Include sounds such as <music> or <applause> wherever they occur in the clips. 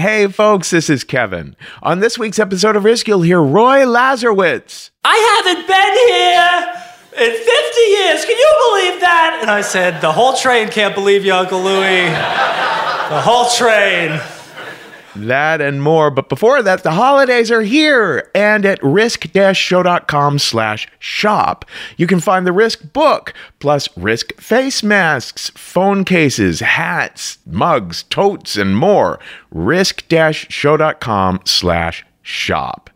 Hey, folks, this is Kevin. On this week's episode of Risk, you'll hear Roy Lazorwitz. I haven't been here in 50 years. Can you believe that? And I said, The whole train can't believe you, Uncle Louie. The whole train. That and more. But before that, the holidays are here. And at risk-show.com slash shop, you can find the Risk book, plus Risk face masks, phone cases, hats, mugs, totes, and more. Risk-show.com slash shop.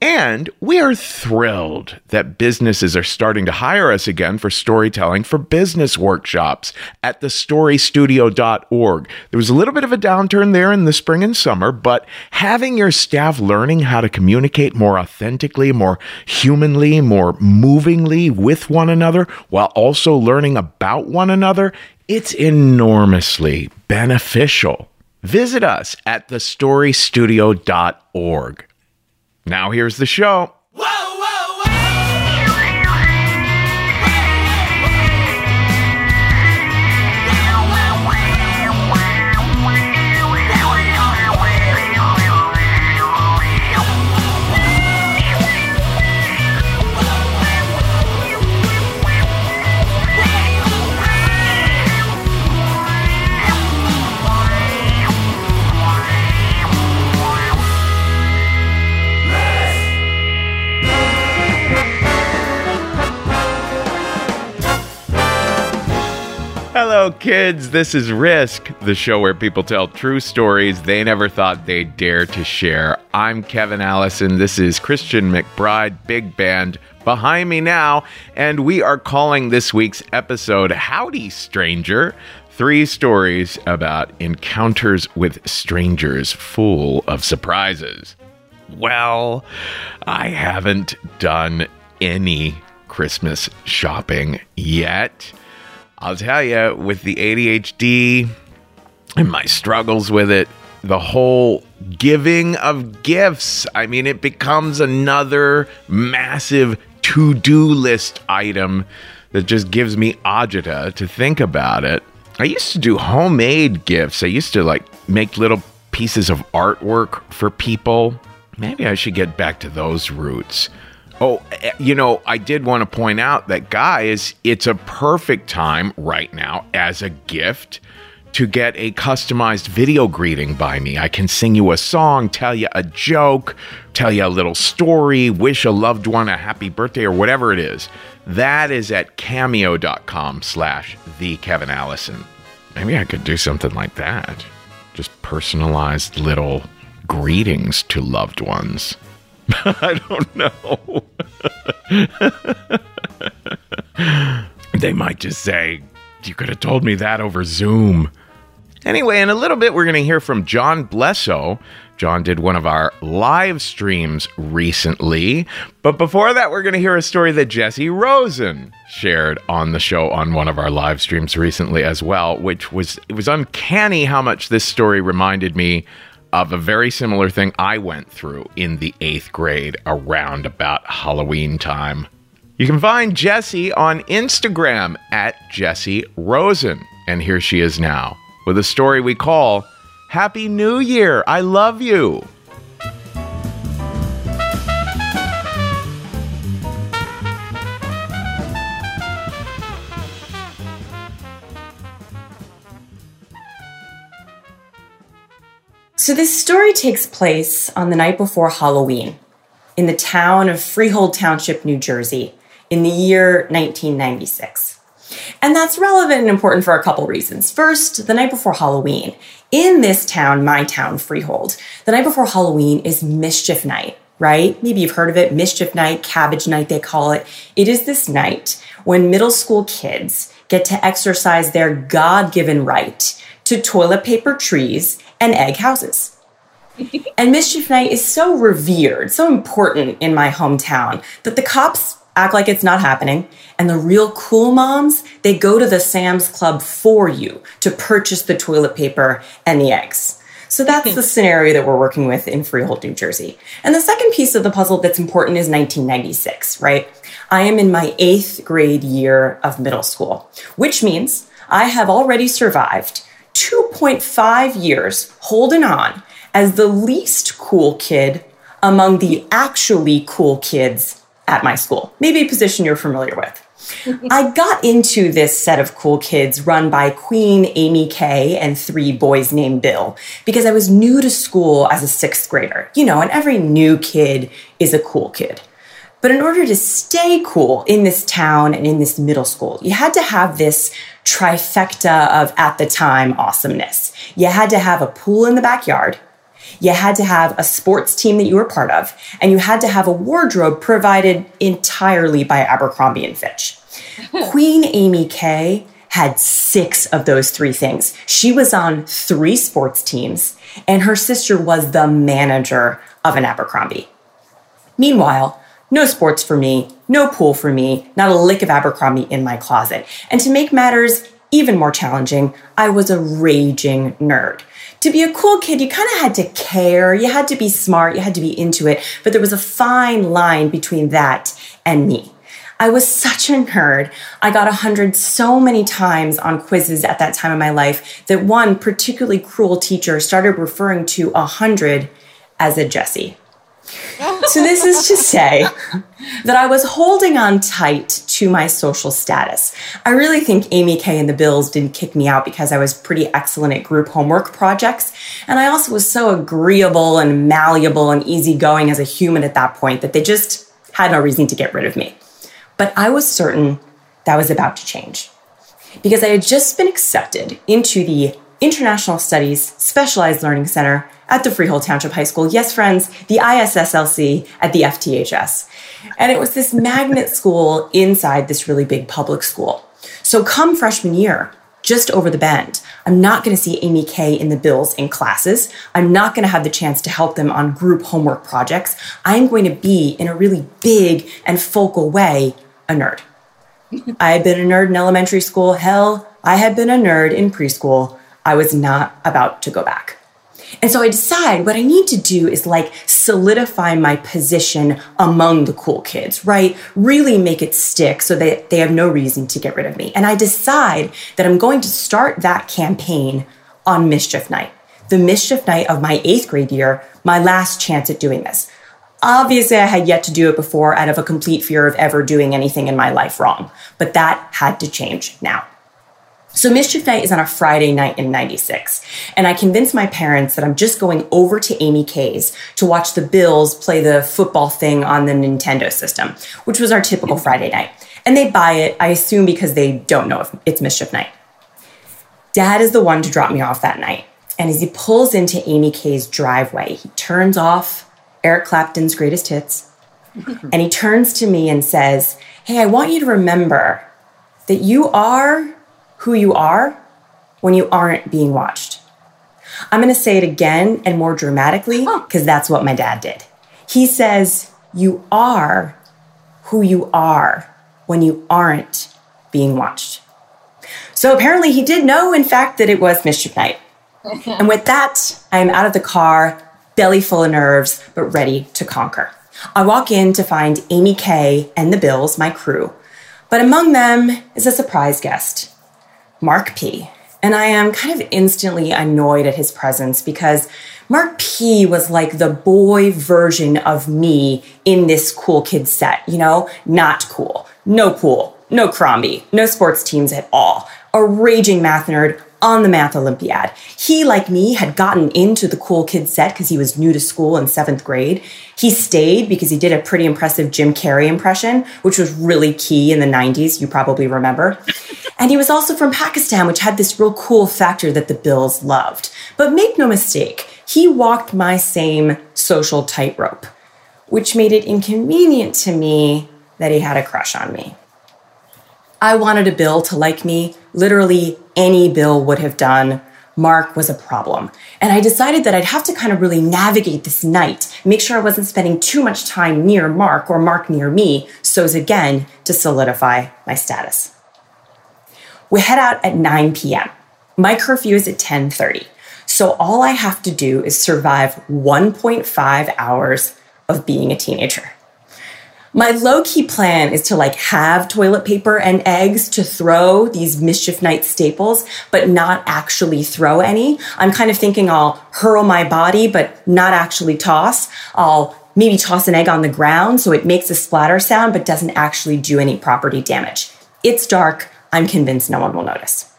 And we are thrilled that businesses are starting to hire us again for storytelling for business workshops at thestorystudio.org. There was a little bit of a downturn there in the spring and summer, but having your staff learning how to communicate more authentically, more humanly, more movingly with one another, while also learning about one another, it's enormously beneficial. Visit us at thestorystudio.org. Now here's the show. Whoa, whoa, Hello, kids. This is Risk, the show where people tell true stories they never thought they'd dare to share. I'm Kevin Allison. This is Christian McBride, big band behind me now, and we are calling this week's episode Howdy Stranger. Three stories about encounters with strangers full of surprises. Well, I haven't done any Christmas shopping yet. I'll tell you, with the ADHD and my struggles with it, the whole giving of gifts, I mean, it becomes another massive to do list item that just gives me agita to think about it. I used to do homemade gifts. I used to like make little pieces of artwork for people. Maybe I should get back to those roots. Oh, eh, you know, I did want to point out that, guys, it's a perfect time right now as a gift to get a customized video greeting by me. I can sing you a song, tell you a joke, tell you a little story, wish a loved one a happy birthday or whatever it is. That is at cameo.com slash the Kevin Allison. Maybe I could do something like that. Just personalized little greetings to loved ones. <laughs> I don't know. <laughs> they might just say, You could have told me that over Zoom. Anyway, in a little bit, we're going to hear from John Blesso. John did one of our live streams recently. But before that, we're going to hear a story that Jessie Rosen shared on the show on one of our live streams recently as well, which was it was uncanny how much this story reminded me of a very similar thing I went through in the eighth grade around about Halloween time. You can find Jessie on Instagram at Jessie Rosen. And here she is now with a story we call Happy New Year! I love you! So, this story takes place on the night before Halloween in the town of Freehold Township, New Jersey, in the year 1996. And that's relevant and important for a couple reasons. First, the night before Halloween. In this town, my town, Freehold, the night before Halloween is Mischief Night, right? Maybe you've heard of it Mischief Night, Cabbage Night, they call it. It is this night when middle school kids get to exercise their God given right to toilet paper trees and egg houses. <laughs> and Mischief Night is so revered, so important in my hometown that the cops act like it's not happening. And the real cool moms, they go to the Sam's Club for you to purchase the toilet paper and the eggs. So that's the <laughs> scenario that we're working with in Freehold, New Jersey. And the second piece of the puzzle that's important is 1996, right? I am in my eighth grade year of middle school, which means I have already survived 2.5 years holding on as the least cool kid among the actually cool kids at my school. Maybe a position you're familiar with. <laughs> I got into this set of cool kids run by Queen Amy Kay and three boys named Bill because I was new to school as a sixth grader. You know, and every new kid is a cool kid. But in order to stay cool in this town and in this middle school, you had to have this trifecta of at the time awesomeness. You had to have a pool in the backyard. You had to have a sports team that you were part of, and you had to have a wardrobe provided entirely by Abercrombie and Fitch. <laughs> Queen Amy Kay had six of those three things. She was on three sports teams, and her sister was the manager of an Abercrombie. Meanwhile, no sports for me, no pool for me, not a lick of Abercrombie in my closet. And to make matters even more challenging, I was a raging nerd. To be a cool kid, you kind of had to care, you had to be smart, you had to be into it, but there was a fine line between that and me. I was such a nerd. I got a 100 so many times on quizzes at that time in my life that one particularly cruel teacher started referring to a 100 as a Jessie. <laughs> so, this is to say that I was holding on tight to my social status. I really think Amy Kay and the Bills didn't kick me out because I was pretty excellent at group homework projects. And I also was so agreeable and malleable and easygoing as a human at that point that they just had no reason to get rid of me. But I was certain that was about to change because I had just been accepted into the International Studies Specialized Learning Center at the Freehold Township High School. Yes, friends, the ISSLC at the FTHS. And it was this magnet school inside this really big public school. So come freshman year, just over the bend, I'm not going to see Amy Kay in the bills in classes. I'm not going to have the chance to help them on group homework projects. I'm going to be, in a really big and focal way, a nerd. <laughs> I had been a nerd in elementary school. Hell, I had been a nerd in preschool. I was not about to go back. And so I decide what I need to do is like solidify my position among the cool kids, right? Really make it stick so that they have no reason to get rid of me. And I decide that I'm going to start that campaign on Mischief Night, the Mischief Night of my eighth grade year, my last chance at doing this. Obviously, I had yet to do it before out of a complete fear of ever doing anything in my life wrong, but that had to change now. So Mischief Night is on a Friday night in 96. And I convinced my parents that I'm just going over to Amy Kay's to watch the Bills play the football thing on the Nintendo system, which was our typical Friday night. And they buy it, I assume because they don't know if it's Mischief Night. Dad is the one to drop me off that night. And as he pulls into Amy Kay's driveway, he turns off Eric Clapton's greatest hits. <laughs> and he turns to me and says, Hey, I want you to remember that you are who you are when you aren't being watched. I'm going to say it again and more dramatically because that's what my dad did. He says, You are who you are when you aren't being watched. So apparently, he did know, in fact, that it was Mischief Night. and with that, I am out of the car, belly full of nerves, but ready to conquer. I walk in to find Amy Kay and the Bills, my crew, but among them is a surprise guest. Mark P. And I am kind of instantly annoyed at his presence because Mark P was like the boy version of me in this cool kid set, you know? Not cool. No pool. No Crombie. No sports teams at all. A raging math nerd on the Math Olympiad. He, like me, had gotten into the cool kid set because he was new to school in seventh grade. He stayed because he did a pretty impressive Jim Carrey impression, which was really key in the 90s, you probably remember. <laughs> and he was also from Pakistan, which had this real cool factor that the Bills loved. But make no mistake, he walked my same social tightrope, which made it inconvenient to me that he had a crush on me. I wanted a bill to like me. Literally any bill would have done. Mark was a problem. And I decided that I'd have to kind of really navigate this night, make sure I wasn't spending too much time near Mark or Mark near me, so as again to solidify my status. We head out at 9 p.m. My curfew is at 10:30. So all I have to do is survive 1.5 hours of being a teenager. My low key plan is to like have toilet paper and eggs to throw these mischief night staples, but not actually throw any. I'm kind of thinking I'll hurl my body, but not actually toss. I'll maybe toss an egg on the ground so it makes a splatter sound, but doesn't actually do any property damage. It's dark. I'm convinced no one will notice.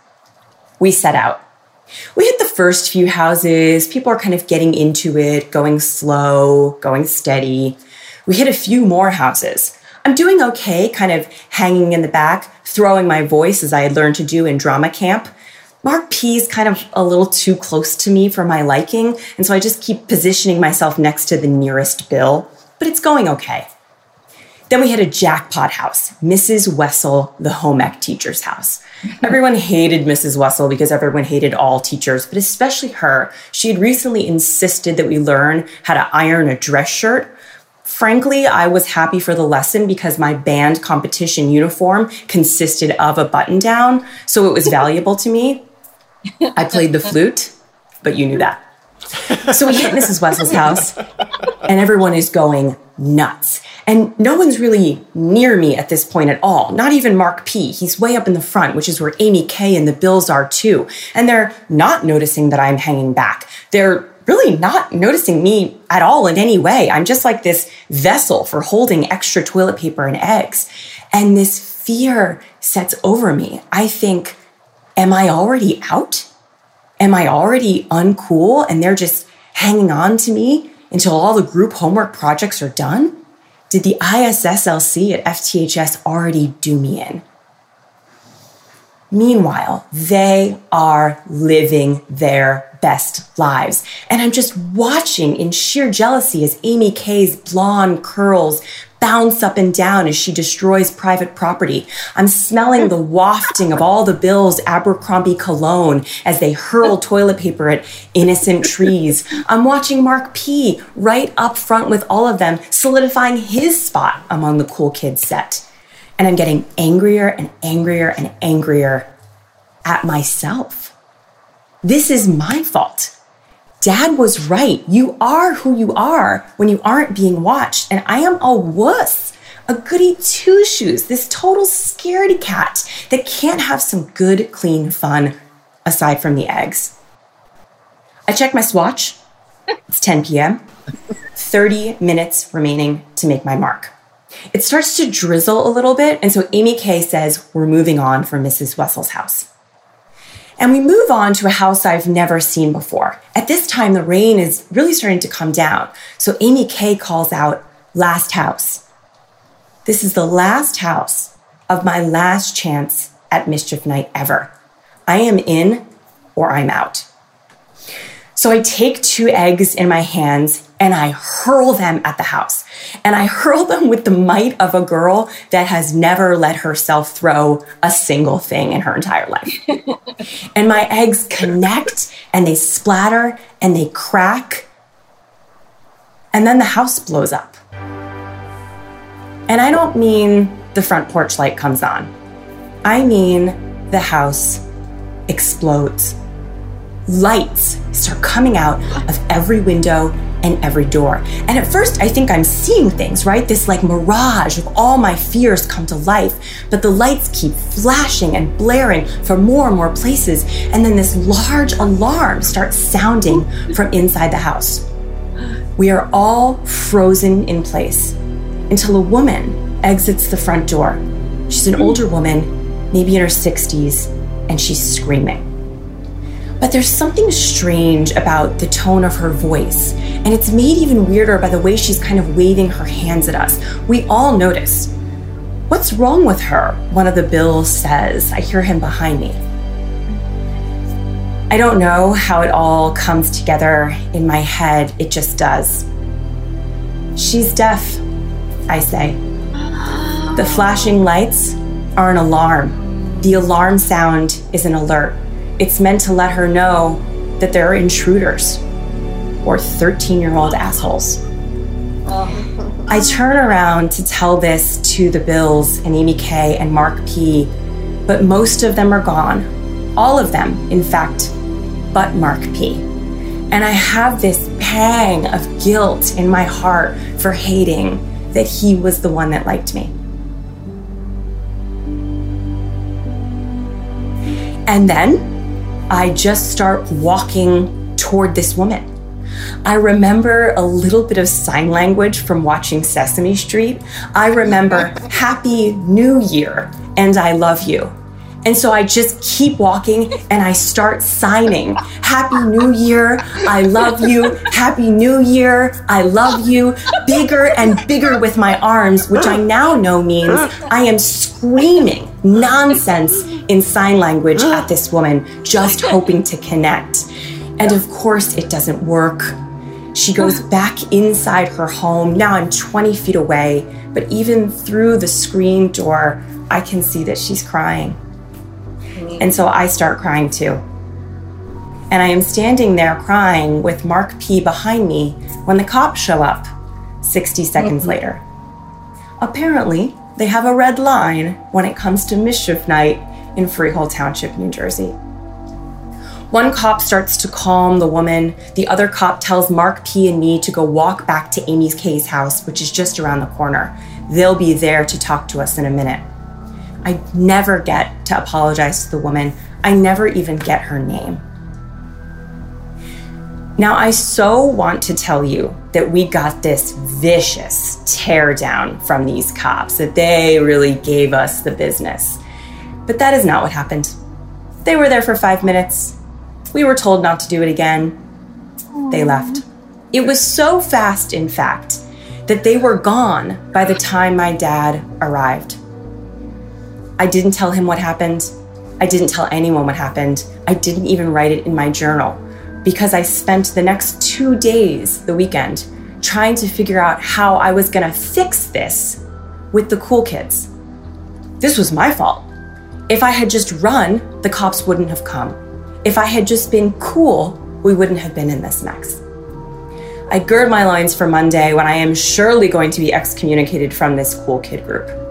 We set out. We hit the first few houses. People are kind of getting into it, going slow, going steady. We hit a few more houses. I'm doing okay, kind of hanging in the back, throwing my voice as I had learned to do in drama camp. Mark P is kind of a little too close to me for my liking, and so I just keep positioning myself next to the nearest bill, but it's going okay. Then we hit a jackpot house, Mrs. Wessel, the home ec teacher's house. <laughs> Everyone hated Mrs. Wessel because everyone hated all teachers, but especially her. She had recently insisted that we learn how to iron a dress shirt, Frankly, I was happy for the lesson because my band competition uniform consisted of a button down, so it was <laughs> valuable to me. I played the flute, but you knew that. So we hit Mrs. Wessel's house, and everyone is going nuts. And no one's really near me at this point at all, not even Mark P. He's way up in the front, which is where Amy K and the Bills are too. And they're not noticing that I'm hanging back. They're really not noticing me at all in any way. I'm just like this vessel for holding extra toilet paper and eggs. And this fear sets over me. I think, am I already out? Am I already uncool and they're just hanging on to me until all the group homework projects are done? Did the ISSLC at FTHS already do me in? Meanwhile, they are living their best lives. And I'm just watching in sheer jealousy as Amy K's blonde curls bounce up and down as she destroys private property. I'm smelling the <laughs> wafting of all the Bills Abercrombie cologne as they hurl <laughs> toilet paper at innocent trees. I'm watching Mark P right up front with all of them, solidifying his spot among the cool kids set. And I'm getting angrier and angrier and angrier at myself. This is my fault. Dad was right. You are who you are when you aren't being watched. And I am a wuss, a goody two shoes, this total scaredy cat that can't have some good, clean fun aside from the eggs. I check my swatch. It's 10 p.m. 30 minutes remaining to make my mark. It starts to drizzle a little bit, and so Amy K says we're moving on from Mrs. Wessel's house. And we move on to a house I've never seen before. At this time, the rain is really starting to come down. So Amy K calls out, Last house. This is the last house of my last chance at Mischief Night ever. I am in or I'm out. So I take two eggs in my hands and I hurl them at the house. And I hurl them with the might of a girl that has never let herself throw a single thing in her entire life. <laughs> and my eggs connect and they splatter and they crack. And then the house blows up. And I don't mean the front porch light comes on, I mean the house explodes lights start coming out of every window and every door. And at first, I think I'm seeing things, right? This like mirage of all my fears come to life. But the lights keep flashing and blaring from more and more places. And then this large alarm starts sounding from inside the house. We are all frozen in place until a woman exits the front door. She's an older woman, maybe in her 60s, and she's screaming. But there's something strange about the tone of her voice, and it's made even weirder by the way she's kind of waving her hands at us. We all notice. What's wrong with her? One of the bills says. I hear him behind me. I don't know how it all comes together in my head, it just does. She's deaf, I say. The flashing lights are an alarm. The alarm sound is an alert. It's meant to let her know that there are intruders or 13 year old assholes. Oh. I turn around to tell this to the Bills and Amy K and Mark P, but most of them are gone. All of them, in fact, but Mark P. And I have this pang of guilt in my heart for hating that he was the one that liked me. And then I just start walking toward this woman. I remember a little bit of sign language from watching Sesame Street. I remember Happy New Year and I love you. And so I just keep walking and I start signing Happy New Year, I love you, Happy New Year, I love you, bigger and bigger with my arms, which I now know means I am screaming nonsense in sign language at this woman, just hoping to connect. And of course, it doesn't work. She goes back inside her home. Now I'm 20 feet away, but even through the screen door, I can see that she's crying. And so I start crying too. And I am standing there crying with Mark P behind me when the cops show up 60 seconds mm-hmm. later. Apparently, they have a red line when it comes to mischief night in Freehold Township, New Jersey. One cop starts to calm the woman. The other cop tells Mark P and me to go walk back to Amy K's house, which is just around the corner. They'll be there to talk to us in a minute. I never get to apologize to the woman. I never even get her name. Now, I so want to tell you that we got this vicious teardown from these cops, that they really gave us the business. But that is not what happened. They were there for five minutes. We were told not to do it again. They left. It was so fast, in fact, that they were gone by the time my dad arrived. I didn't tell him what happened. I didn't tell anyone what happened. I didn't even write it in my journal because I spent the next two days, the weekend, trying to figure out how I was going to fix this with the cool kids. This was my fault. If I had just run, the cops wouldn't have come. If I had just been cool, we wouldn't have been in this mess. I gird my loins for Monday when I am surely going to be excommunicated from this cool kid group.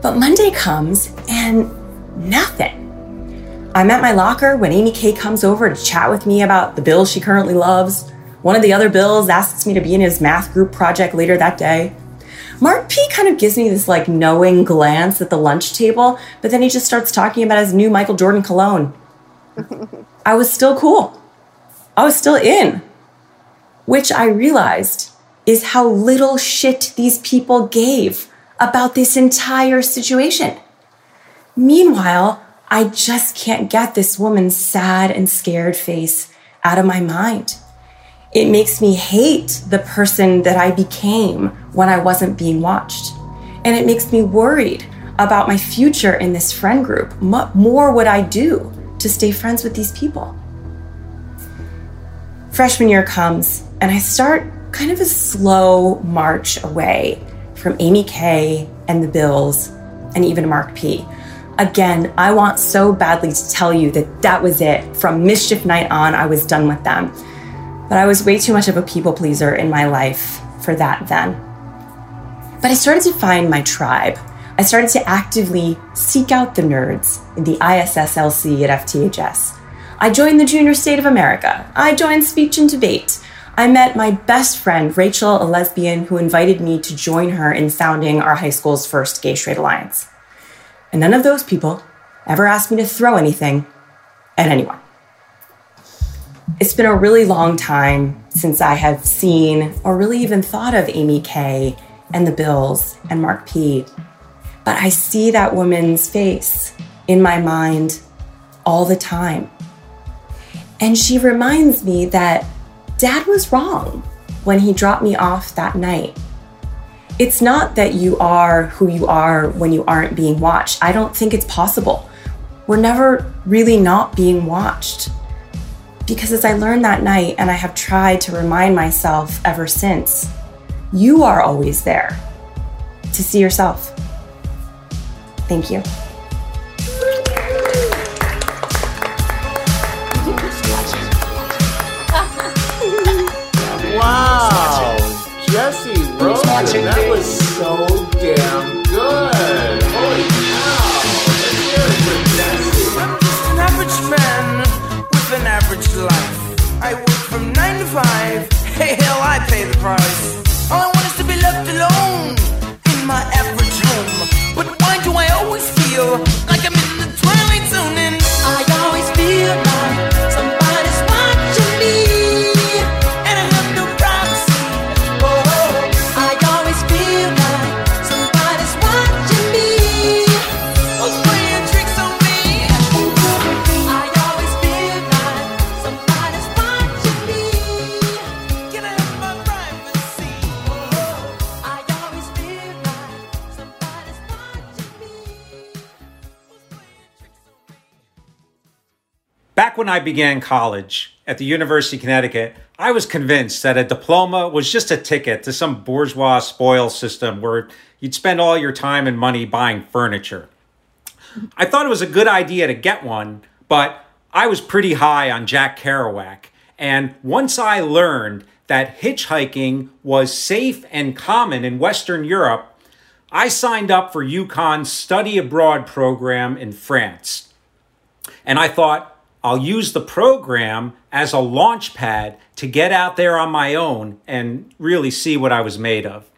But Monday comes and nothing. I'm at my locker when Amy K comes over to chat with me about the bill she currently loves. One of the other bills asks me to be in his math group project later that day. Mark P kind of gives me this like knowing glance at the lunch table, but then he just starts talking about his new Michael Jordan cologne. <laughs> I was still cool. I was still in. Which I realized is how little shit these people gave about this entire situation. Meanwhile, I just can't get this woman's sad and scared face out of my mind. It makes me hate the person that I became when I wasn't being watched. And it makes me worried about my future in this friend group. What more would I do to stay friends with these people? Freshman year comes, and I start kind of a slow march away from Amy K and the Bills and even Mark P. Again, I want so badly to tell you that that was it. From Mischief Night on, I was done with them. But I was way too much of a people pleaser in my life for that then. But I started to find my tribe. I started to actively seek out the nerds in the ISSLC at FTHS. I joined the Junior State of America. I joined speech and debate. I met my best friend, Rachel, a lesbian, who invited me to join her in founding our high school's first gay straight alliance. And none of those people ever asked me to throw anything at anyone. It's been a really long time since I have seen or really even thought of Amy K and the Bills and Mark P. But I see that woman's face in my mind all the time. And she reminds me that Dad was wrong when he dropped me off that night. It's not that you are who you are when you aren't being watched. I don't think it's possible. We're never really not being watched. Because as I learned that night, and I have tried to remind myself ever since, you are always there to see yourself. Thank you. Wow, Jessie Rosen, that was so damn good. Holy cow! I'm just an average man with an average life. I work from nine to five. Hey, hell, I pay the price. All I want is to be left alone in my average home. But why do I always feel like I'm in when I began college at the University of Connecticut, I was convinced that a diploma was just a ticket to some bourgeois spoil system where you'd spend all your time and money buying furniture. I thought it was a good idea to get one, but I was pretty high on Jack Kerouac. And once I learned that hitchhiking was safe and common in Western Europe, I signed up for UConn's study abroad program in France. And I thought, I'll use the program as a launch pad to get out there on my own and really see what I was made of.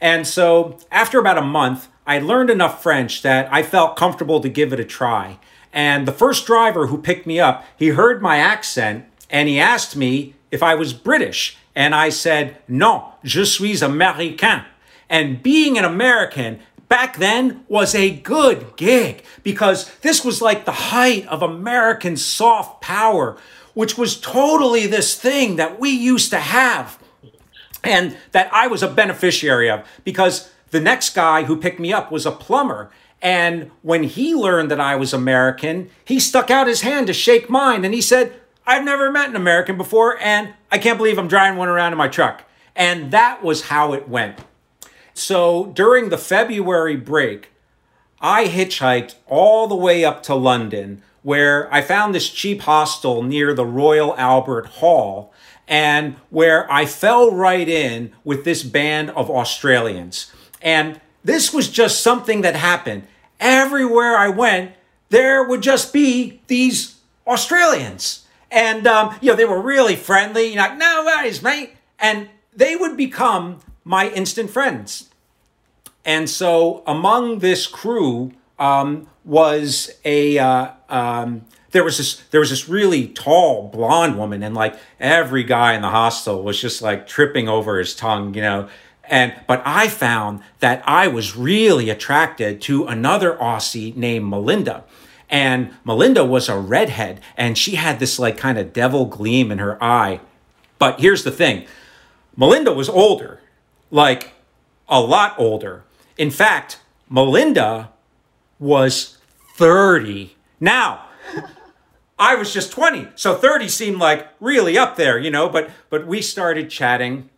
And so, after about a month, I learned enough French that I felt comfortable to give it a try. And the first driver who picked me up, he heard my accent and he asked me if I was British. And I said, Non, je suis américain. And being an American back then was a good gig because this was like the height of American soft power, which was totally this thing that we used to have and that I was a beneficiary of because the next guy who picked me up was a plumber. And when he learned that I was American, he stuck out his hand to shake mine and he said, I've never met an American before and I can't believe I'm driving one around in my truck. And that was how it went. So during the February break, I hitchhiked all the way up to London, where I found this cheap hostel near the Royal Albert Hall, and where I fell right in with this band of Australians. And this was just something that happened. Everywhere I went, there would just be these Australians. And, um, you know, they were really friendly. You're like, no worries, mate. And they would become my instant friends. And so among this crew um, was a uh, um, there was this there was this really tall blonde woman, and like every guy in the hostel was just like tripping over his tongue, you know. And but I found that I was really attracted to another Aussie named Melinda. And Melinda was a redhead, and she had this like kind of devil gleam in her eye. But here's the thing Melinda was older, like a lot older. In fact, Melinda was 30. Now, I was just 20, so 30 seemed like really up there, you know, but but we started chatting.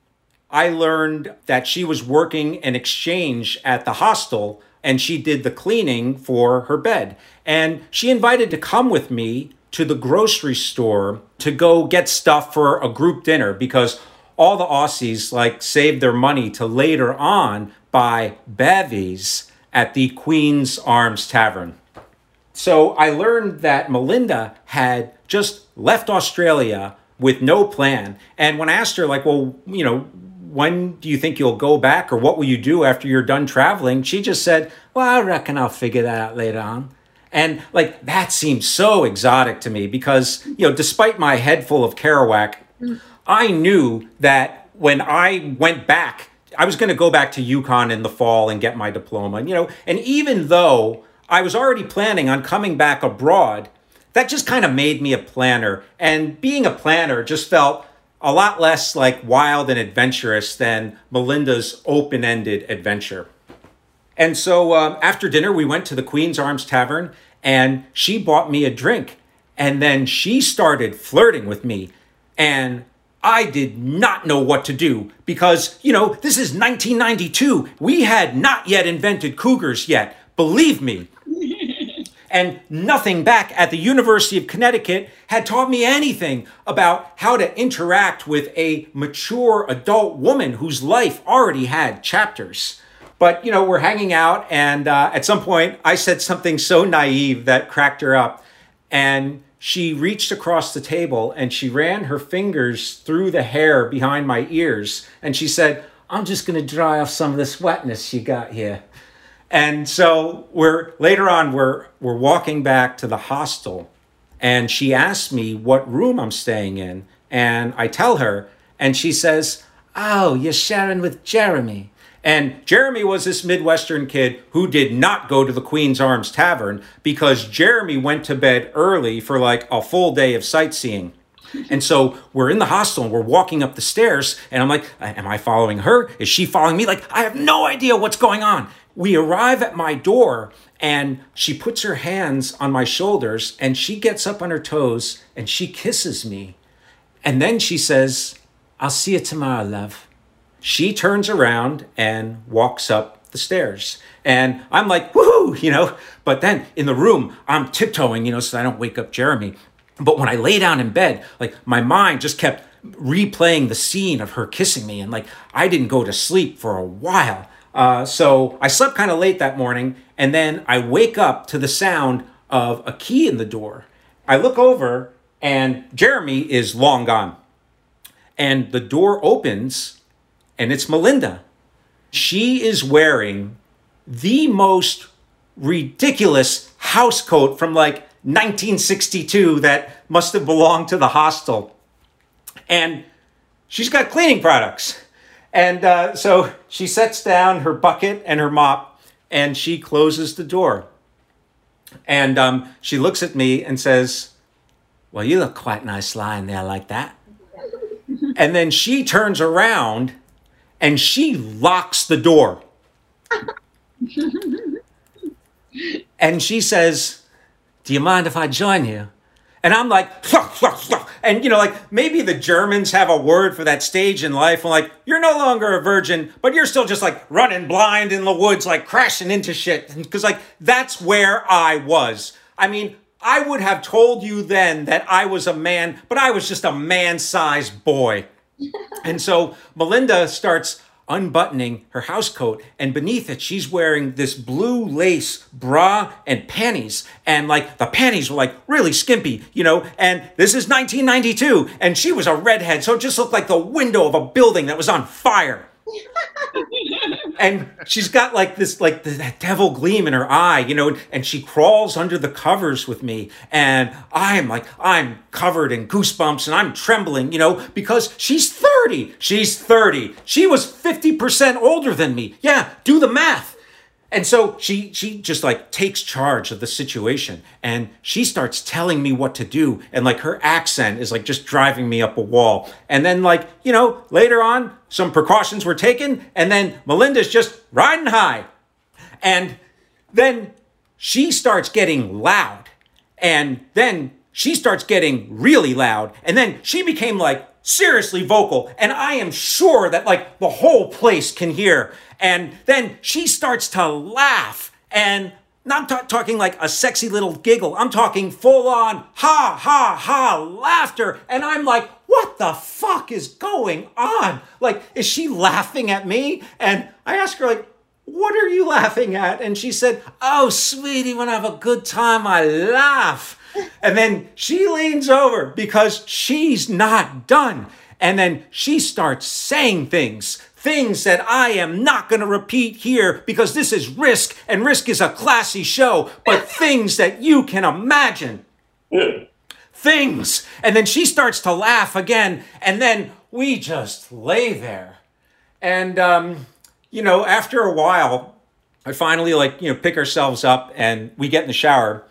I learned that she was working an exchange at the hostel and she did the cleaning for her bed. And she invited to come with me to the grocery store to go get stuff for a group dinner because all the Aussies like saved their money to later on buy bevies at the Queen's Arms Tavern. So I learned that Melinda had just left Australia with no plan. And when I asked her, like, well, you know, when do you think you'll go back or what will you do after you're done traveling? She just said, well, I reckon I'll figure that out later on. And like that seemed so exotic to me because, you know, despite my head full of Kerouac, I knew that when I went back, I was going to go back to UConn in the fall and get my diploma. You know, and even though I was already planning on coming back abroad, that just kind of made me a planner. And being a planner just felt a lot less like wild and adventurous than Melinda's open ended adventure. And so um, after dinner, we went to the Queen's Arms Tavern and she bought me a drink. And then she started flirting with me. And I did not know what to do because, you know, this is 1992. We had not yet invented cougars yet. Believe me. <laughs> And nothing back at the University of Connecticut had taught me anything about how to interact with a mature adult woman whose life already had chapters. But, you know, we're hanging out, and uh, at some point, I said something so naive that cracked her up. And she reached across the table and she ran her fingers through the hair behind my ears. And she said, I'm just going to dry off some of this wetness you got here. And so we're later on we're we're walking back to the hostel and she asks me what room I'm staying in and I tell her and she says, "Oh, you're sharing with Jeremy." And Jeremy was this Midwestern kid who did not go to the Queen's Arms Tavern because Jeremy went to bed early for like a full day of sightseeing. And so we're in the hostel and we're walking up the stairs, and I'm like, Am I following her? Is she following me? Like, I have no idea what's going on. We arrive at my door, and she puts her hands on my shoulders, and she gets up on her toes and she kisses me. And then she says, I'll see you tomorrow, love. She turns around and walks up the stairs. And I'm like, woohoo, you know. But then in the room, I'm tiptoeing, you know, so I don't wake up Jeremy. But when I lay down in bed, like my mind just kept replaying the scene of her kissing me. And like I didn't go to sleep for a while. Uh, so I slept kind of late that morning. And then I wake up to the sound of a key in the door. I look over and Jeremy is long gone. And the door opens and it's Melinda. She is wearing the most ridiculous house coat from like 1962 that must have belonged to the hostel. And she's got cleaning products. And uh, so she sets down her bucket and her mop and she closes the door. And um, she looks at me and says, Well, you look quite nice lying there like that. and then she turns around and she locks the door. <laughs> and she says, Do you mind if I join you? And I'm like, and you know, like maybe the Germans have a word for that stage in life. And like, you're no longer a virgin, but you're still just like running blind in the woods, like crashing into shit. <laughs> Because like, that's where I was. I mean, I would have told you then that I was a man, but I was just a man sized boy. And so Melinda starts unbuttoning her house coat and beneath it she's wearing this blue lace bra and panties. And like the panties were like really skimpy you know? And this is 1992 and she was a redhead so it just looked like the window of a building that was on fire <laughs> and she's got like this like the, that devil gleam in her eye you know and she crawls under the covers with me. And i'm like i'm covered in goosebumps and i'm trembling you know because she's 30 she's 30 she was 50% older than me. Yeah do the math and so she she just like takes charge of the situation and she starts telling me what to do and like her accent is like just driving me up a wall. And then like, you know, later on some precautions were taken and then Melinda's just riding high. And then she starts getting loud. And then she starts getting really loud. And then she became like seriously vocal. And I am sure that like the whole place can hear. And then she starts to laugh and not ta- talking like a sexy little giggle. I'm talking full on ha ha ha laughter. And I'm like, what the fuck is going on? Like, is she laughing at me? And I ask her, like, what are you laughing at? And she said, oh, sweetie, when I have a good time, I laugh. And then she leans over because she's not done. And then she starts saying things, things that I am not going to repeat here because this is Risk and Risk is a classy show, but <laughs> things that you can imagine. Things. And then she starts to laugh again. And then we just lay there. And, um, you know, after a while, I finally like, you know, pick ourselves up and we get in the shower.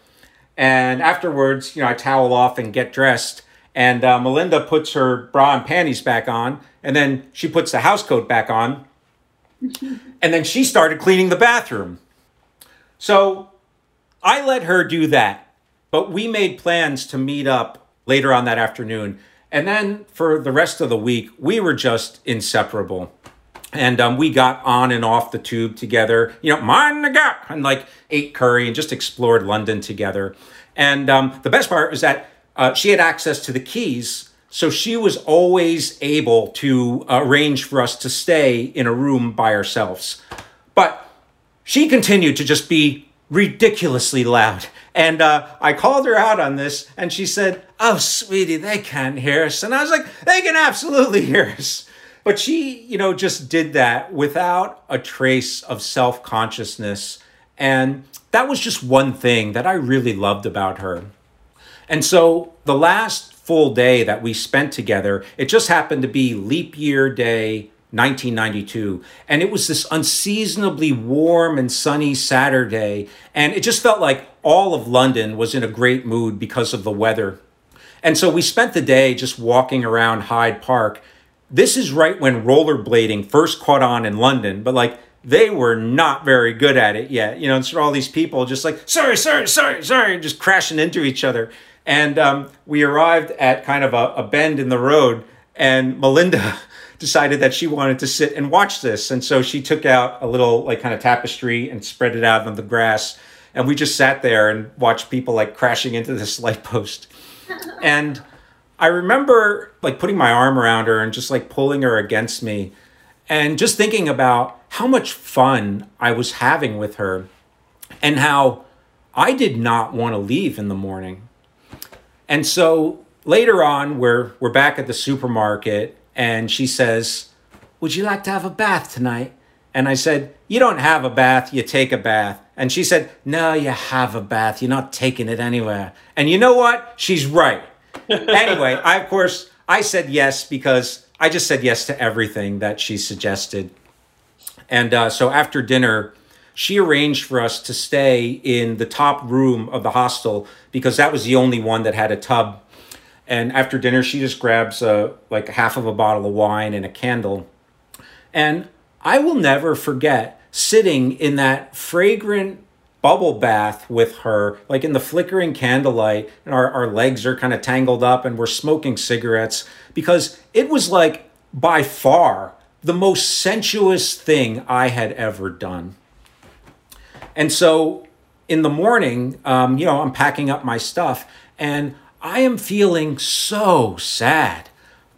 And afterwards, you know, I towel off and get dressed. And uh, Melinda puts her bra and panties back on. And then she puts the house coat back on. <laughs> and then she started cleaning the bathroom. So I let her do that. But we made plans to meet up later on that afternoon. And then for the rest of the week, we were just inseparable. And um, we got on and off the tube together, you know, mind the gap, and like ate curry and just explored London together. And um, the best part was that uh, she had access to the keys, so she was always able to arrange for us to stay in a room by ourselves. But she continued to just be ridiculously loud. And uh, I called her out on this, and she said, Oh, sweetie, they can't hear us. And I was like, They can absolutely hear us. But she, you know, just did that without a trace of self consciousness. And that was just one thing that I really loved about her. And so the last full day that we spent together, it just happened to be leap year day 1992. And it was this unseasonably warm and sunny Saturday. And it just felt like all of London was in a great mood because of the weather. And so we spent the day just walking around Hyde Park. This is right when rollerblading first caught on in London, but like they were not very good at it yet. You know, so all these people just like, sorry, sorry, sorry, sorry, just crashing into each other. And um, we arrived at kind of a, a bend in the road, and Melinda <laughs> decided that she wanted to sit and watch this. And so she took out a little, like, kind of tapestry and spread it out on the grass. And we just sat there and watched people like crashing into this <laughs> light post. And I remember like putting my arm around her and just like pulling her against me and just thinking about how much fun I was having with her and how I did not want to leave in the morning. And so later on, we're, we're back at the supermarket, and she says, Would you like to have a bath tonight? And I said, You don't have a bath, you take a bath. And she said, No, you have a bath, you're not taking it anywhere. And you know what? She's right. Anyway, <laughs> I, of course, I said yes because I just said yes to everything that she suggested. And uh, so after dinner, she arranged for us to stay in the top room of the hostel because that was the only one that had a tub. And after dinner, she just grabs a, like half of a bottle of wine and a candle. And I will never forget sitting in that fragrant bubble bath with her, like in the flickering candlelight, and our, our legs are kind of tangled up and we're smoking cigarettes because it was like by far the most sensuous thing I had ever done. And so in the morning, um, you know, I'm packing up my stuff and I am feeling so sad.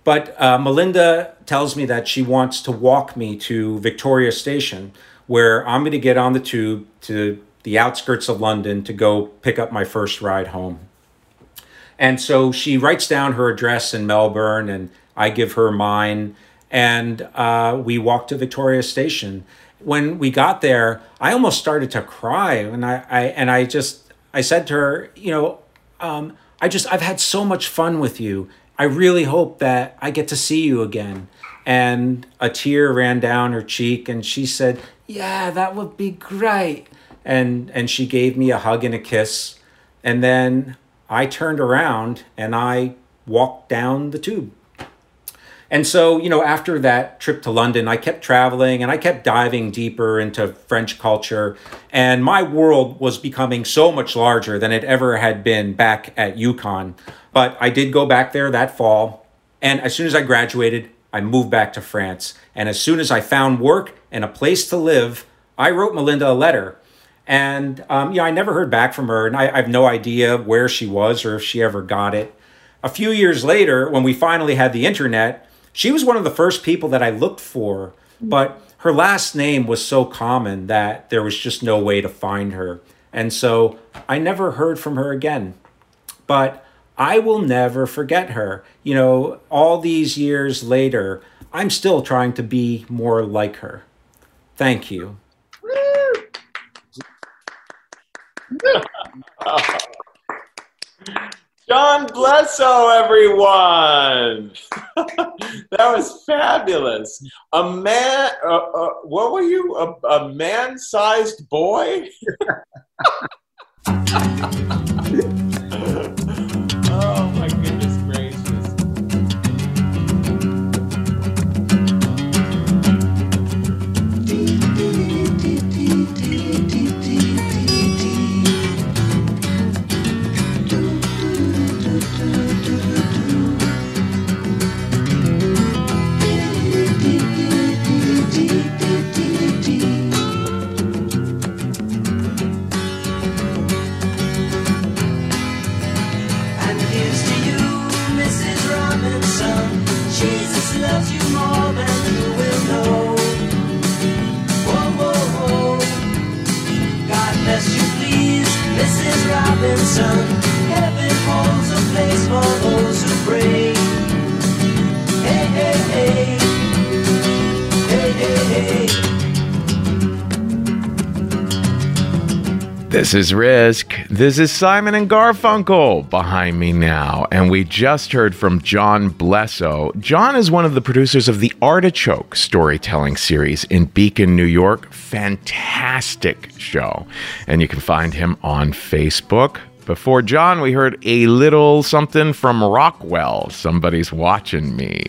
But uh, Melinda tells me that she wants to walk me to Victoria Station, where I'm going to get on the tube to the outskirts of London to go pick up my first ride home. And so she writes down her address in Melbourne, and I give her mine, and uh, we walk to Victoria Station. When we got there, I almost started to cry, and I, I and I just I said to her, you know, um, I just I've had so much fun with you. I really hope that I get to see you again. And a tear ran down her cheek, and she said, "Yeah, that would be great." And and she gave me a hug and a kiss, and then I turned around and I walked down the tube. And so, you know, after that trip to London, I kept traveling and I kept diving deeper into French culture. And my world was becoming so much larger than it ever had been back at UConn. But I did go back there that fall. And as soon as I graduated, I moved back to France. And as soon as I found work and a place to live, I wrote Melinda a letter. And, um, know, I never heard back from her. And I, I have no idea where she was or if she ever got it. A few years later, when we finally had the internet, she was one of the first people that I looked for, but her last name was so common that there was just no way to find her. And so I never heard from her again. But I will never forget her. You know, all these years later, I'm still trying to be more like her. Thank you. <laughs> John Blesso, everyone. <laughs> that was fabulous. A man, uh, uh, what were you? A, a man sized boy? <laughs> This is Risk. This is Simon and Garfunkel behind me now. And we just heard from John Blesso. John is one of the producers of the Artichoke storytelling series in Beacon, New York. Fantastic show. And you can find him on Facebook. Before John, we heard a little something from Rockwell. Somebody's watching me.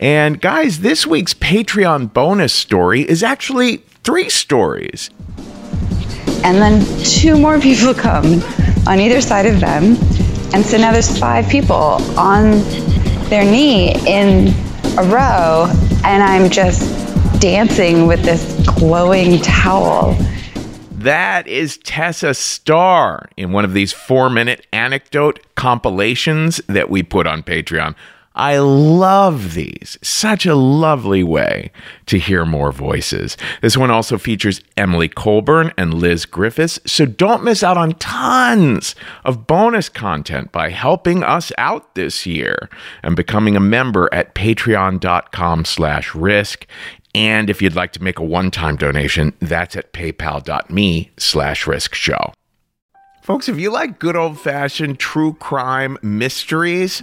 And guys, this week's Patreon bonus story is actually three stories. And then two more <laughs> people come on either side of them. And so now there's five people on their knee in a row. And I'm just dancing with this glowing towel. That is Tessa Starr in one of these four minute anecdote compilations that we put on Patreon. I love these. Such a lovely way to hear more voices. This one also features Emily Colburn and Liz Griffiths, so don't miss out on tons of bonus content by helping us out this year and becoming a member at patreon.com slash risk. And if you'd like to make a one-time donation, that's at paypal.me slash risk show. Folks, if you like good old fashioned true crime mysteries,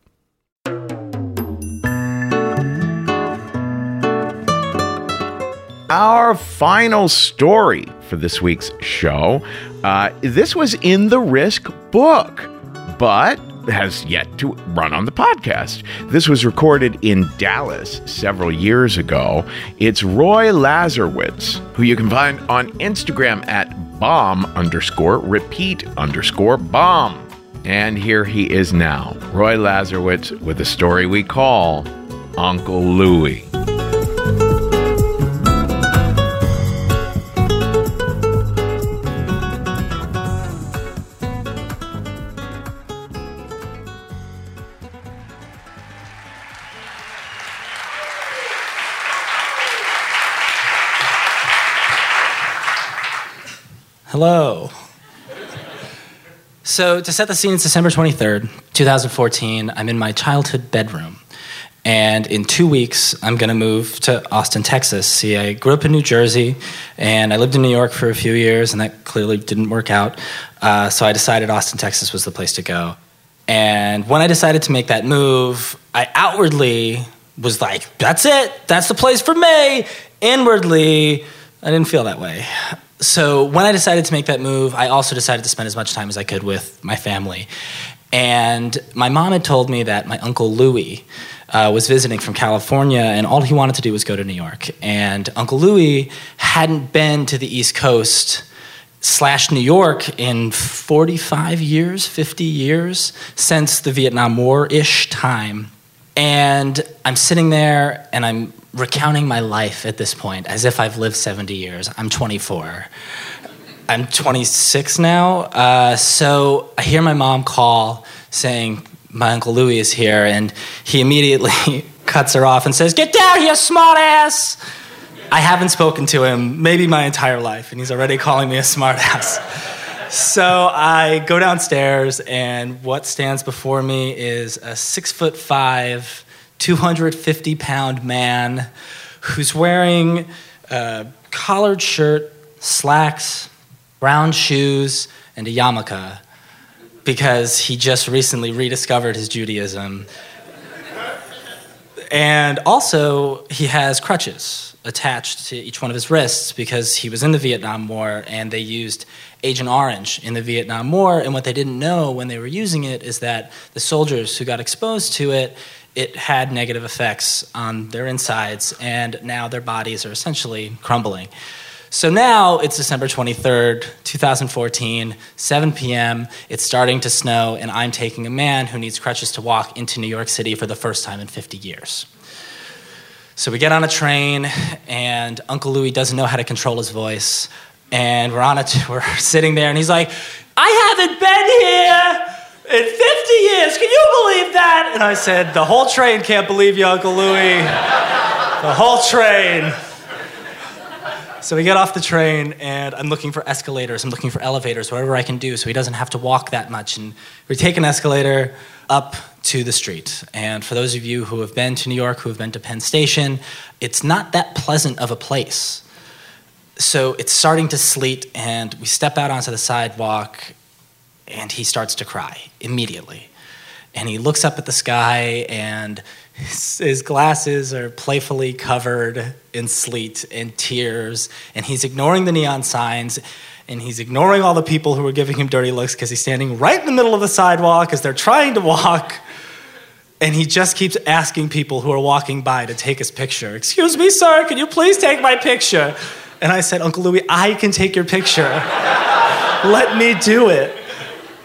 Our final story for this week's show. Uh, this was in the Risk book, but has yet to run on the podcast. This was recorded in Dallas several years ago. It's Roy Lazorwitz, who you can find on Instagram at bomb underscore repeat underscore bomb. And here he is now, Roy Lazorwitz, with a story we call Uncle Louie. So, to set the scene, it's December 23rd, 2014. I'm in my childhood bedroom. And in two weeks, I'm going to move to Austin, Texas. See, I grew up in New Jersey, and I lived in New York for a few years, and that clearly didn't work out. Uh, so I decided Austin, Texas was the place to go. And when I decided to make that move, I outwardly was like, that's it, that's the place for me. Inwardly, I didn't feel that way so when I decided to make that move, I also decided to spend as much time as I could with my family. And my mom had told me that my uncle Louis uh, was visiting from California, and all he wanted to do was go to New York. And Uncle Louis hadn't been to the East Coast slash New York in 45 years, 50 years since the Vietnam War ish time. And I'm sitting there and I'm recounting my life at this point as if I've lived 70 years. I'm 24. I'm 26 now. Uh, so I hear my mom call saying, My Uncle Louie is here. And he immediately <laughs> cuts her off and says, Get down here, smartass! I haven't spoken to him maybe my entire life, and he's already calling me a smartass. So I go downstairs, and what stands before me is a six foot five, 250 pound man who's wearing a collared shirt, slacks, brown shoes, and a yarmulke because he just recently rediscovered his Judaism. And also, he has crutches attached to each one of his wrists because he was in the Vietnam War and they used Agent Orange in the Vietnam War. And what they didn't know when they were using it is that the soldiers who got exposed to it, it had negative effects on their insides, and now their bodies are essentially crumbling. So now it's December 23rd, 2014, 7 p.m. It's starting to snow, and I'm taking a man who needs crutches to walk into New York City for the first time in 50 years. So we get on a train, and Uncle Louis doesn't know how to control his voice. And we're on a, t- <laughs> we're sitting there, and he's like, "I haven't been here in 50 years. Can you believe that?" And I said, "The whole train can't believe you, Uncle Louis. The whole train." So we get off the train, and I'm looking for escalators. I'm looking for elevators, whatever I can do, so he doesn't have to walk that much. And we take an escalator up to the street. And for those of you who have been to New York, who have been to Penn Station, it's not that pleasant of a place. So it's starting to sleet, and we step out onto the sidewalk, and he starts to cry immediately. And he looks up at the sky, and his, his glasses are playfully covered in sleet and tears, and he's ignoring the neon signs, and he's ignoring all the people who are giving him dirty looks because he's standing right in the middle of the sidewalk as they're trying to walk. And he just keeps asking people who are walking by to take his picture. Excuse me, sir, can you please take my picture? And I said, Uncle Louis, I can take your picture. <laughs> Let me do it.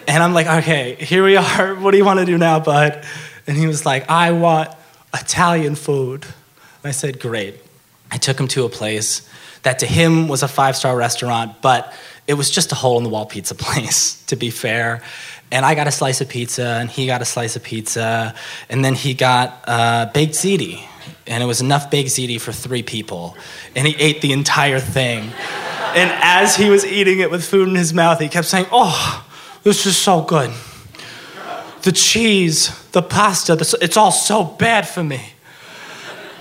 And I'm like, okay, here we are. What do you want to do now, bud? And he was like, I want Italian food. And I said, great. I took him to a place that to him was a five star restaurant, but it was just a hole in the wall pizza <laughs> place, to be fair. And I got a slice of pizza, and he got a slice of pizza, and then he got uh, baked ziti. And it was enough baked ziti for three people. And he ate the entire thing. And as he was eating it with food in his mouth, he kept saying, Oh, this is so good. The cheese, the pasta, this, it's all so bad for me.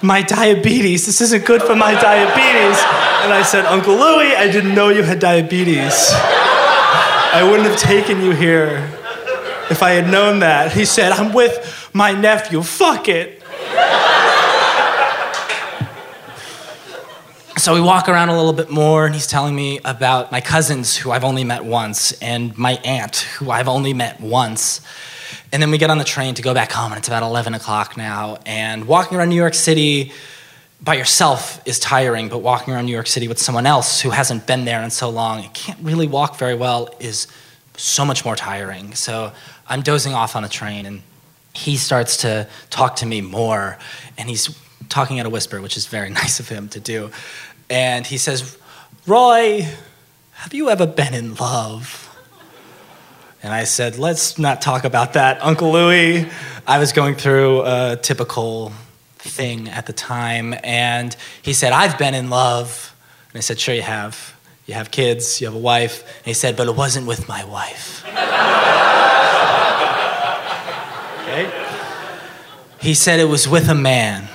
My diabetes, this isn't good for my diabetes. And I said, Uncle Louis, I didn't know you had diabetes. I wouldn't have taken you here if I had known that. He said, I'm with my nephew. Fuck it. So we walk around a little bit more, and he's telling me about my cousins who I've only met once, and my aunt who I've only met once. And then we get on the train to go back home, and it's about 11 o'clock now. And walking around New York City by yourself is tiring, but walking around New York City with someone else who hasn't been there in so long and can't really walk very well is so much more tiring. So I'm dozing off on a train, and he starts to talk to me more, and he's talking at a whisper, which is very <laughs> nice of him to do. And he says, Roy, have you ever been in love? And I said, let's not talk about that, Uncle Louis. I was going through a typical thing at the time, and he said, I've been in love. And I said, sure you have. You have kids, you have a wife. And he said, but it wasn't with my wife. okay? He said it was with a man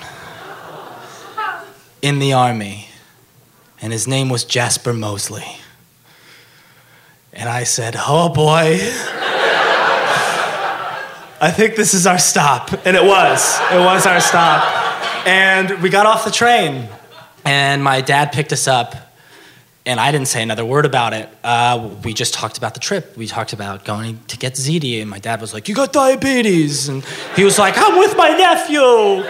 in the army, and his name was Jasper Mosley. And I said, Oh boy. <laughs> I think this is our stop. And it was. It was our stop. And we got off the train. And my dad picked us up. And I didn't say another word about it. Uh, we just talked about the trip. We talked about going to get ziti. And my dad was like, You got diabetes. And he was like, I'm with my nephew.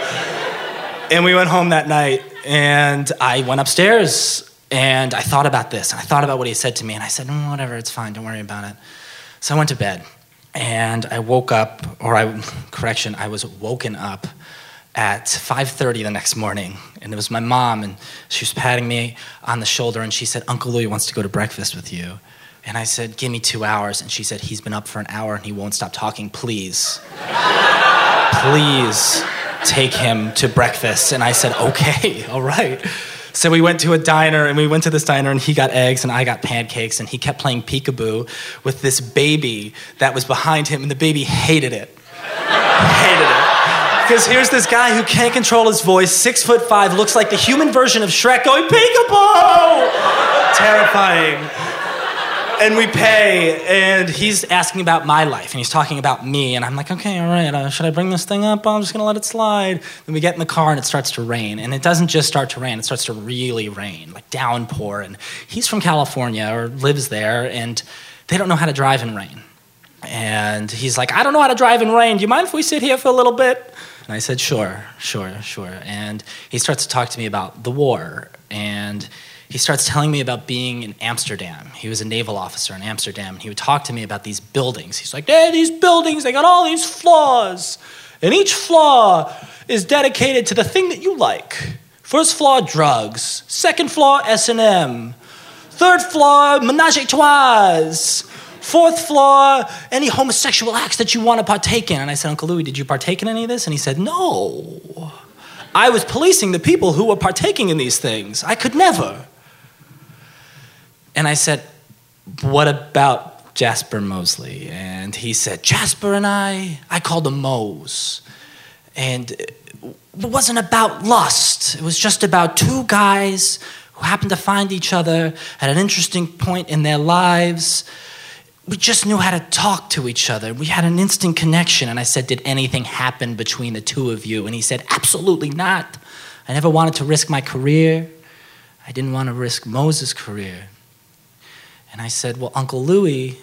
And we went home that night. And I went upstairs and I thought about this, and I thought about what he said to me, and I said, mm, whatever, it's fine, don't worry about it. So I went to bed, and I woke up, or I, correction, I was woken up at 5.30 the next morning, and it was my mom, and she was patting me on the shoulder, and she said, Uncle Louis wants to go to breakfast with you. And I said, give me two hours, and she said, he's been up for an hour, and he won't stop talking, please. please take him to breakfast. And I said, okay, <laughs> all right. So we went to a diner and we went to this diner and he got eggs and I got pancakes and he kept playing peekaboo with this baby that was behind him and the baby hated it. <laughs> hated it. Because here's this guy who can't control his voice, six foot five, looks like the human version of Shrek going, peekaboo! Terrifying. And we pay, and he's asking about my life, and he's talking about me, and I'm like, okay, all right, uh, should I bring this thing up? I'm just gonna let it slide. Then we get in the car, and it starts to rain, and it doesn't just start to rain, it starts to really rain, like downpour. And he's from California or lives there, and they don't know how to drive in rain. And he's like, I don't know how to drive in rain. Do you mind if we sit here for a little bit? And I said, Sure, sure, sure. And he starts to talk to me about the war. And he starts telling me about being in Amsterdam. He was a naval officer in Amsterdam. And he would talk to me about these buildings. He's like, Hey, these buildings, they got all these flaws. And each flaw is dedicated to the thing that you like. First flaw, drugs. Second flaw, S&M. Third flaw, menage a trois. Fourth flaw, any homosexual acts that you want to partake in. And I said, Uncle Louis, did you partake in any of this? And he said, No. I was policing the people who were partaking in these things. I could never. And I said, What about Jasper Mosley? And he said, Jasper and I, I called him Mose. And it wasn't about lust, it was just about two guys who happened to find each other at an interesting point in their lives. We just knew how to talk to each other. We had an instant connection. And I said, Did anything happen between the two of you? And he said, Absolutely not. I never wanted to risk my career. I didn't want to risk Moses' career. And I said, Well, Uncle Louis,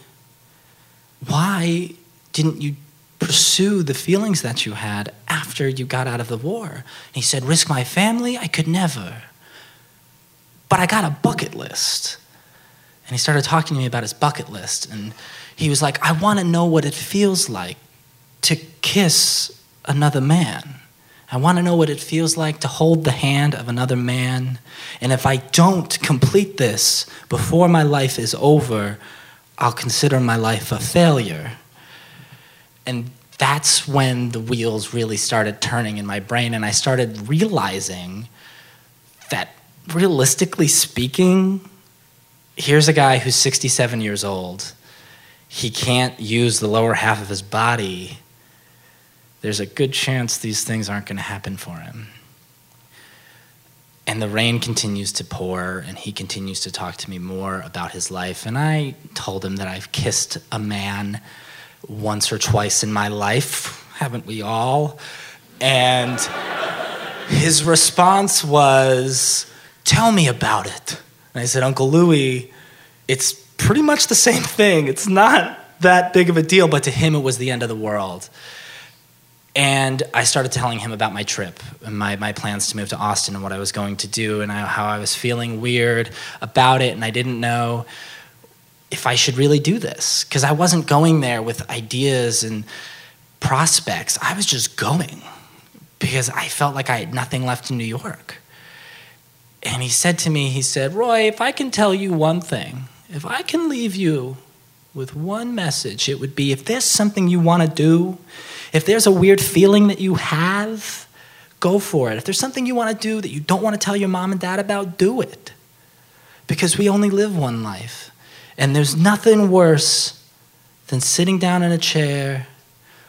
why didn't you pursue the feelings that you had after you got out of the war? And he said, Risk my family? I could never. But I got a bucket list. And he started talking to me about his bucket list. And he was like, I want to know what it feels like to kiss another man. I want to know what it feels like to hold the hand of another man. And if I don't complete this before my life is over, I'll consider my life a failure. And that's when the wheels really started turning in my brain. And I started realizing that realistically speaking, here's a guy who's 67 years old. He can't use the lower half of his body. There's a good chance these things aren't going to happen for him. And the rain continues to pour, and he continues to talk to me more about his life. And I told him that I've kissed a man once or twice in my life, haven't we all? And his response was, Tell me about it. And I said, Uncle Louis, it's pretty much the same thing. It's not that big of a deal, but to him, it was the end of the world. And I started telling him about my trip and my, my plans to move to Austin and what I was going to do and I, how I was feeling weird about it. And I didn't know if I should really do this because I wasn't going there with ideas and prospects. I was just going because I felt like I had nothing left in New York. And he said to me, he said, Roy, if I can tell you one thing, if I can leave you with one message, it would be if there's something you want to do, if there's a weird feeling that you have, go for it. If there's something you want to do that you don't want to tell your mom and dad about, do it. Because we only live one life. And there's nothing worse than sitting down in a chair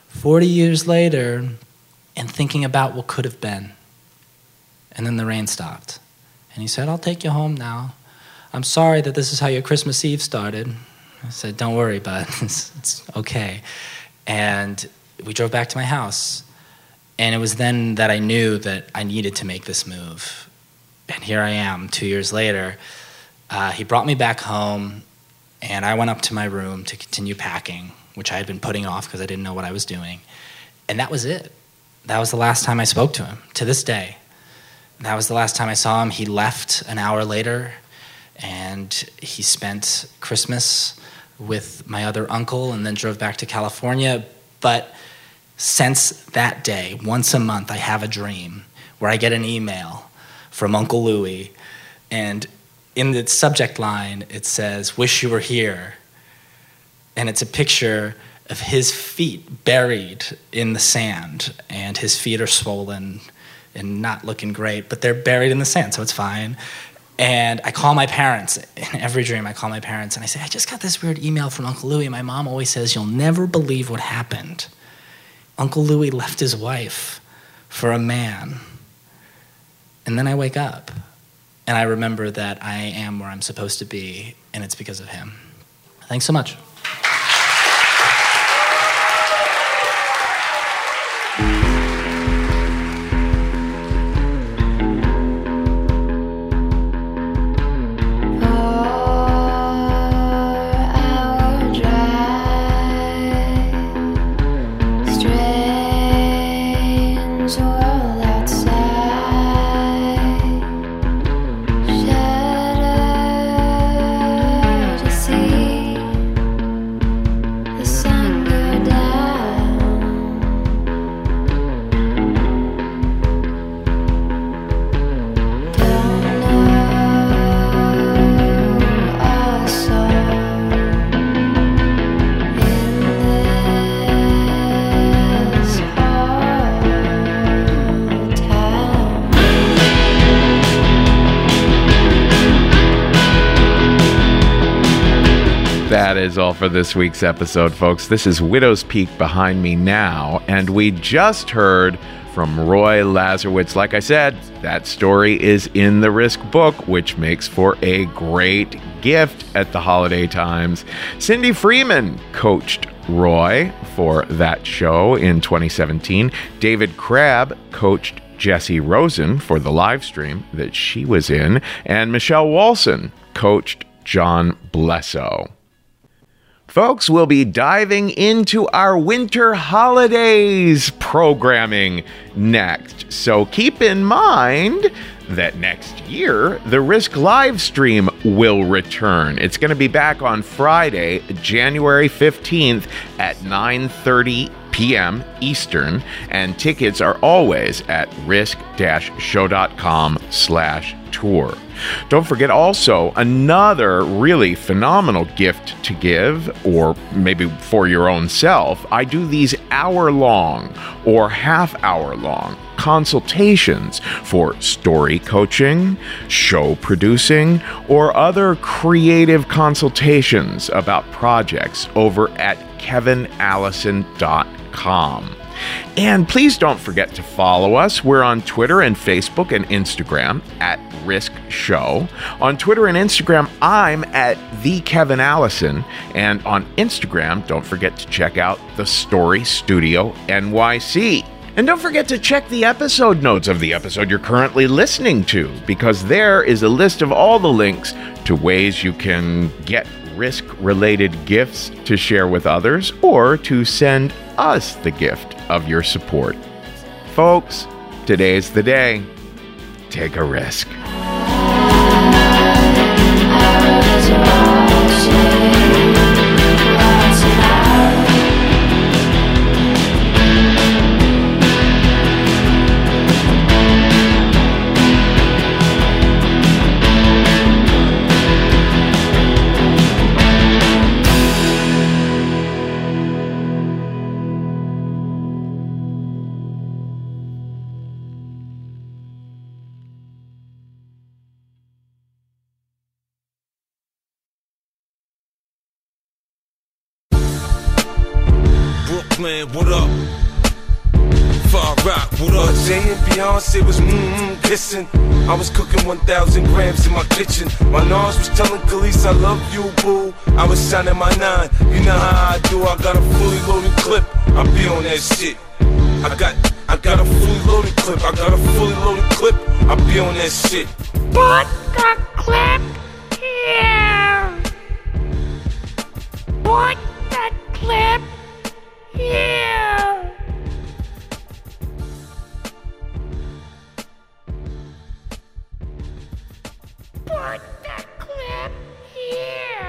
40 years later and thinking about what could have been. And then the rain stopped. And he said, I'll take you home now. I'm sorry that this is how your Christmas Eve started. I said, Don't worry, bud. <laughs> It's, it's okay. And we drove back to my house. And it was then that I knew that I needed to make this move. And here I am, two years later. Uh, he brought me back home, and I went up to my room to continue packing, which I had been putting off because I didn't know what I was doing. And that was it. That was the last time I spoke to him, to this day. That was the last time I saw him. He left an hour later, and he spent Christmas with my other uncle and then drove back to California. But since that day, once a month, I have a dream where I get an email from Uncle Louie, and in the subject line, it says, Wish you were here. And it's a picture of his feet buried in the sand, and his feet are swollen and not looking great, but they're buried in the sand, so it's fine. And I call my parents. In every dream, I call my parents and I say, I just got this weird email from Uncle Louie. My mom always says, You'll never believe what happened. Uncle Louis left his wife for a man. And then I wake up and I remember that I am where I'm supposed to be, and it's because of him. Thanks so much. This week's episode, folks. This is Widow's Peak behind me now, and we just heard from Roy Lazorwitz. Like I said, that story is in the Risk book, which makes for a great gift at the holiday times. Cindy Freeman coached Roy for that show in 2017. David Crabb coached Jessie Rosen for the live stream that she was in, and Michelle Walson coached John Blesso. Folks, we'll be diving into our winter holidays programming next. So keep in mind that next year the Risk live stream will return. It's going to be back on Friday, January 15th at 9:30 p.m. Eastern, and tickets are always at risk-show.com slash tour. Don't forget also another really phenomenal gift to give, or maybe for your own self. I do these hour long or half hour long consultations for story coaching, show producing, or other creative consultations about projects over at kevinallison.com. And please don't forget to follow us. We're on Twitter and Facebook and Instagram at Risk Show. On Twitter and Instagram, I'm at the Kevin Allison. And on Instagram, don't forget to check out the Story Studio NYC. And don't forget to check the episode notes of the episode you're currently listening to, because there is a list of all the links to ways you can get risk related gifts to share with others or to send us the gift of your support. Folks, today's the day. Take a risk. Brooklyn, what up? Far Rock, what up? Jay and Beyonce was mmm kissing. I was cooking 1,000 grams in my kitchen. My nose was telling Khalees I love you, boo. I was signing my nine. You know how I do. I got a fully loaded clip. I be on that shit. I got, I got a fully loaded clip. I got a fully loaded clip. I be on that shit. Put the clip here. Put the clip Put the clip here!